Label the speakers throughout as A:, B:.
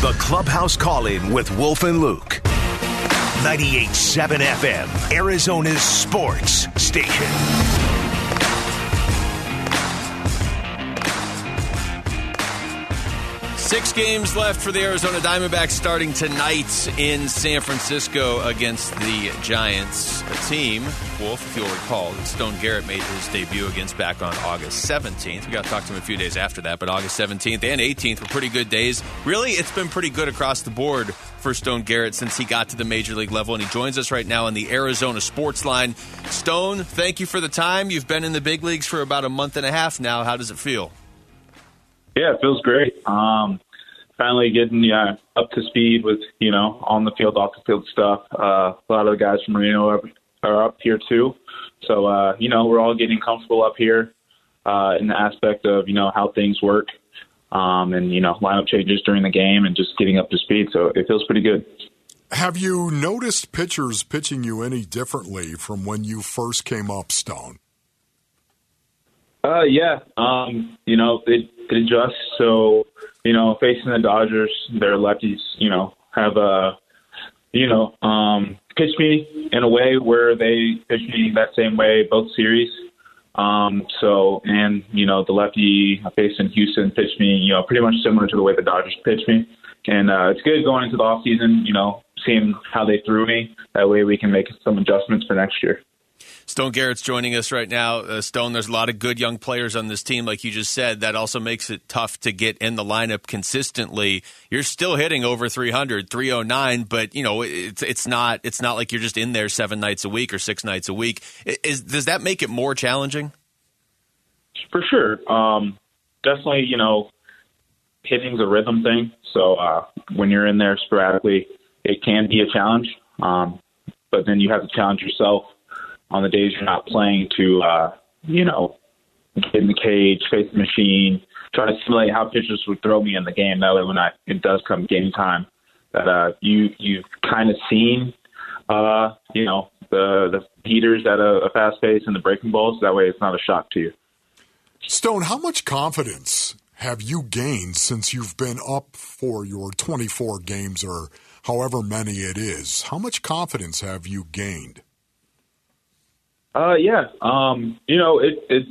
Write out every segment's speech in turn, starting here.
A: The Clubhouse Call In with Wolf and Luke. 98.7 FM, Arizona's sports station.
B: Six games left for the Arizona Diamondbacks starting tonight in San Francisco against the Giants. A team, Wolf, if you'll recall, that Stone Garrett made his debut against back on August 17th. We got to talk to him a few days after that, but August 17th and 18th were pretty good days. Really, it's been pretty good across the board for Stone Garrett since he got to the major league level, and he joins us right now on the Arizona Sports Line. Stone, thank you for the time. You've been in the big leagues for about a month and a half now. How does it feel?
C: Yeah, it feels great. Um, finally getting yeah up to speed with you know on the field, off the field stuff. Uh, a lot of the guys from Reno are, are up here too, so uh, you know we're all getting comfortable up here uh, in the aspect of you know how things work, um, and you know lineup changes during the game and just getting up to speed. So it feels pretty good.
D: Have you noticed pitchers pitching you any differently from when you first came up, Stone?
C: Uh, yeah. Um, you know, it, it adjusts. So, you know, facing the Dodgers, their lefties, you know, have a, uh, you know, um, pitch me in a way where they pitch me that same way both series. Um, so, and, you know, the lefty faced in Houston pitched me, you know, pretty much similar to the way the Dodgers pitched me. And uh, it's good going into the off season, you know, seeing how they threw me. That way we can make some adjustments for next year.
B: Stone Garrett's joining us right now. Uh, Stone, there's a lot of good young players on this team, like you just said. That also makes it tough to get in the lineup consistently. You're still hitting over 300, 309, but you know it's it's not it's not like you're just in there seven nights a week or six nights a week. Is does that make it more challenging?
C: For sure, um, definitely. You know, hitting's a rhythm thing. So uh, when you're in there sporadically, it can be a challenge. Um, but then you have to challenge yourself on the days you're not playing to, uh, you know, get in the cage, face the machine, try to simulate how pitchers would throw me in the game. That way, when I, it does come game time, that uh, you you've kind of seen, uh, you know, the the heaters at a, a fast pace and the breaking balls. That way, it's not a shock to you.
D: Stone, how much confidence have you gained since you've been up for your 24 games or however many it is? How much confidence have you gained?
C: Uh, yeah. Um, you know, it, it's.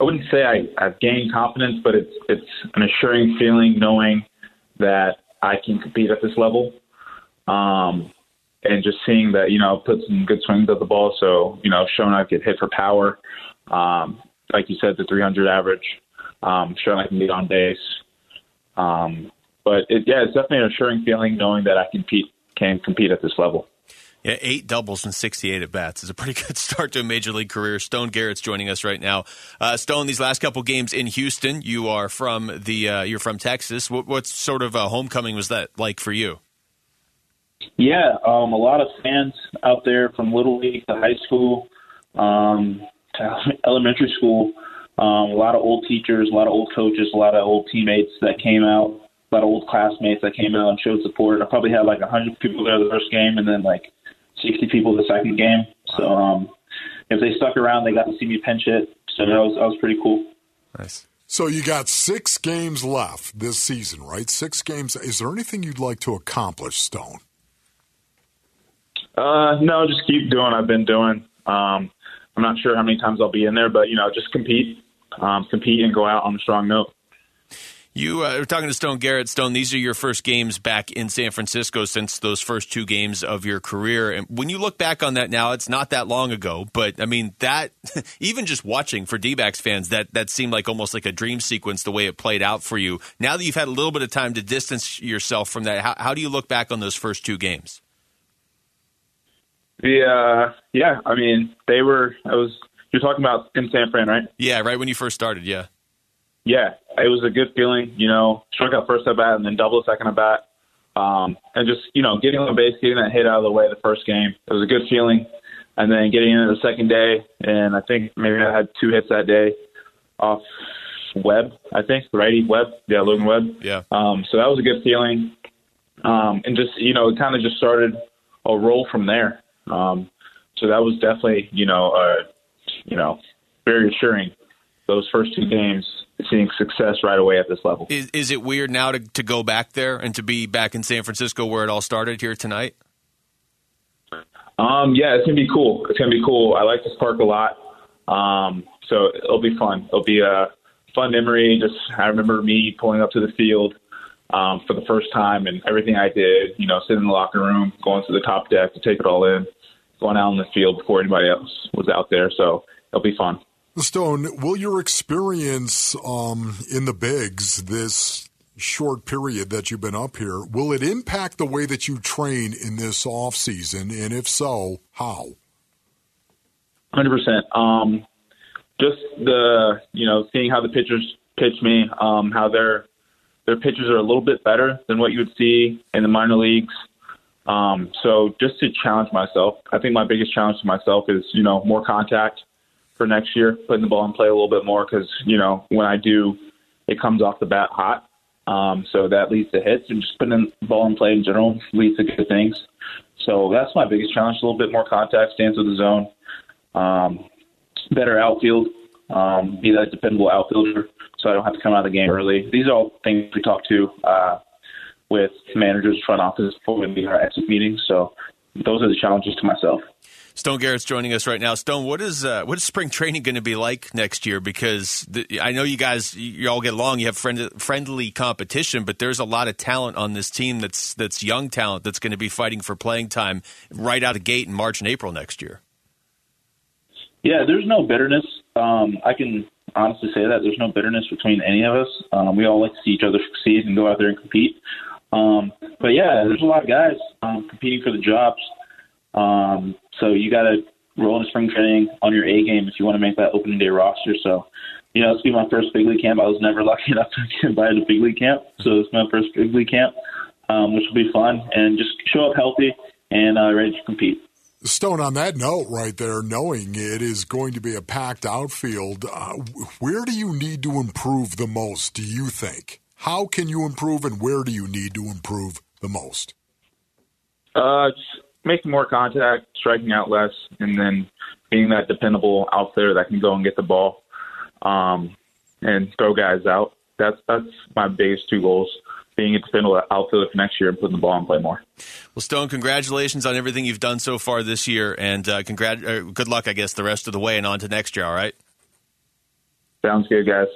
C: I wouldn't say I, I've gained confidence, but it's it's an assuring feeling knowing that I can compete at this level, um, and just seeing that you know put some good swings at the ball. So you know, showing I could hit for power, um, like you said, the 300 average, um, showing I can get on base. Um, but it, yeah, it's definitely an assuring feeling knowing that I compete can compete at this level.
B: Yeah, eight doubles and 68 at bats is a pretty good start to a major league career. Stone Garrett's joining us right now. Uh, Stone, these last couple games in Houston, you are from the uh, you're from Texas. What, what sort of a homecoming was that like for you?
C: Yeah, um, a lot of fans out there from little league to high school um, to elementary school. Um, a lot of old teachers, a lot of old coaches, a lot of old teammates that came out, a lot of old classmates that came out and showed support. I probably had like a hundred people there the first game, and then like 60 people the second game. So um, if they stuck around, they got to see me pinch it. So that was that was pretty cool.
B: Nice.
D: So you got six games left this season, right? Six games. Is there anything you'd like to accomplish, Stone?
C: Uh, no, just keep doing. I've been doing. Um, I'm not sure how many times I'll be in there, but you know, just compete, um, compete, and go out on a strong note.
B: You uh, were talking to Stone Garrett. Stone, these are your first games back in San Francisco since those first two games of your career. And when you look back on that now, it's not that long ago, but I mean that even just watching for D-backs fans, that that seemed like almost like a dream sequence the way it played out for you. Now that you've had a little bit of time to distance yourself from that, how, how do you look back on those first two games?
C: Yeah, yeah. I mean, they were. I was. You're talking about in San Fran, right?
B: Yeah, right when you first started. Yeah
C: yeah, it was a good feeling. You know, struck out first at bat and then double second at bat, um, and just you know getting on base, getting that hit out of the way the first game. It was a good feeling, and then getting into the second day, and I think maybe I had two hits that day off Webb. I think righty Webb, yeah, Logan Webb.
B: Yeah.
C: Um, so that was a good feeling, um, and just you know, it kind of just started a roll from there. Um, so that was definitely you know, uh, you know, very assuring. Those first two games seeing success right away at this level.
B: Is, is it weird now to, to go back there and to be back in San Francisco where it all started here tonight?
C: Um, yeah, it's gonna be cool. It's gonna be cool. I like this park a lot. Um, so it'll be fun. It'll be a fun memory. Just I remember me pulling up to the field um, for the first time and everything I did. You know, sitting in the locker room, going to the top deck to take it all in, going out in the field before anybody else was out there. So it'll be fun.
D: Stone, will your experience um, in the bigs this short period that you've been up here will it impact the way that you train in this off season? And if so how?
C: 100% um, just the you know seeing how the pitchers pitch me um, how their their pitches are a little bit better than what you would see in the minor leagues. Um, so just to challenge myself i think my biggest challenge to myself is you know more contact for next year putting the ball in play a little bit more because you know when i do it comes off the bat hot um, so that leads to hits, and just putting the ball in play in general leads to good things. So that's my biggest challenge: a little bit more contact, stance of the zone, um, better outfield, um, be that dependable outfielder, so I don't have to come out of the game early. These are all things we talk to uh, with managers, front office before we meet our exit meetings. So those are the challenges to myself.
B: Stone Garrett's joining us right now. Stone, what is uh, what is spring training going to be like next year? Because the, I know you guys, you all get along. You have friend, friendly competition, but there's a lot of talent on this team that's that's young talent that's going to be fighting for playing time right out of gate in March and April next year.
C: Yeah, there's no bitterness. Um, I can honestly say that there's no bitterness between any of us. Um, we all like to see each other succeed and go out there and compete. Um, but yeah, there's a lot of guys um, competing for the jobs. Um, so you got to roll into spring training on your A game if you want to make that opening day roster. So, you know, it's be my first big league camp. I was never lucky enough to get invited to big league camp, so it's my first big league camp, um, which will be fun and just show up healthy and uh, ready to compete.
D: Stone, on that note, right there, knowing it is going to be a packed outfield, uh, where do you need to improve the most, do you think? How can you improve, and where do you need to improve the most?
C: Uh, making more contact, striking out less, and then being that dependable outfielder that can go and get the ball um, and throw guys out. That's that's my biggest two goals: being a dependable outfielder for next year and putting the ball in play more.
B: Well, Stone, congratulations on everything you've done so far this year, and uh, congrat- uh, good luck, I guess, the rest of the way and on to next year. All right.
C: Sounds good, guys.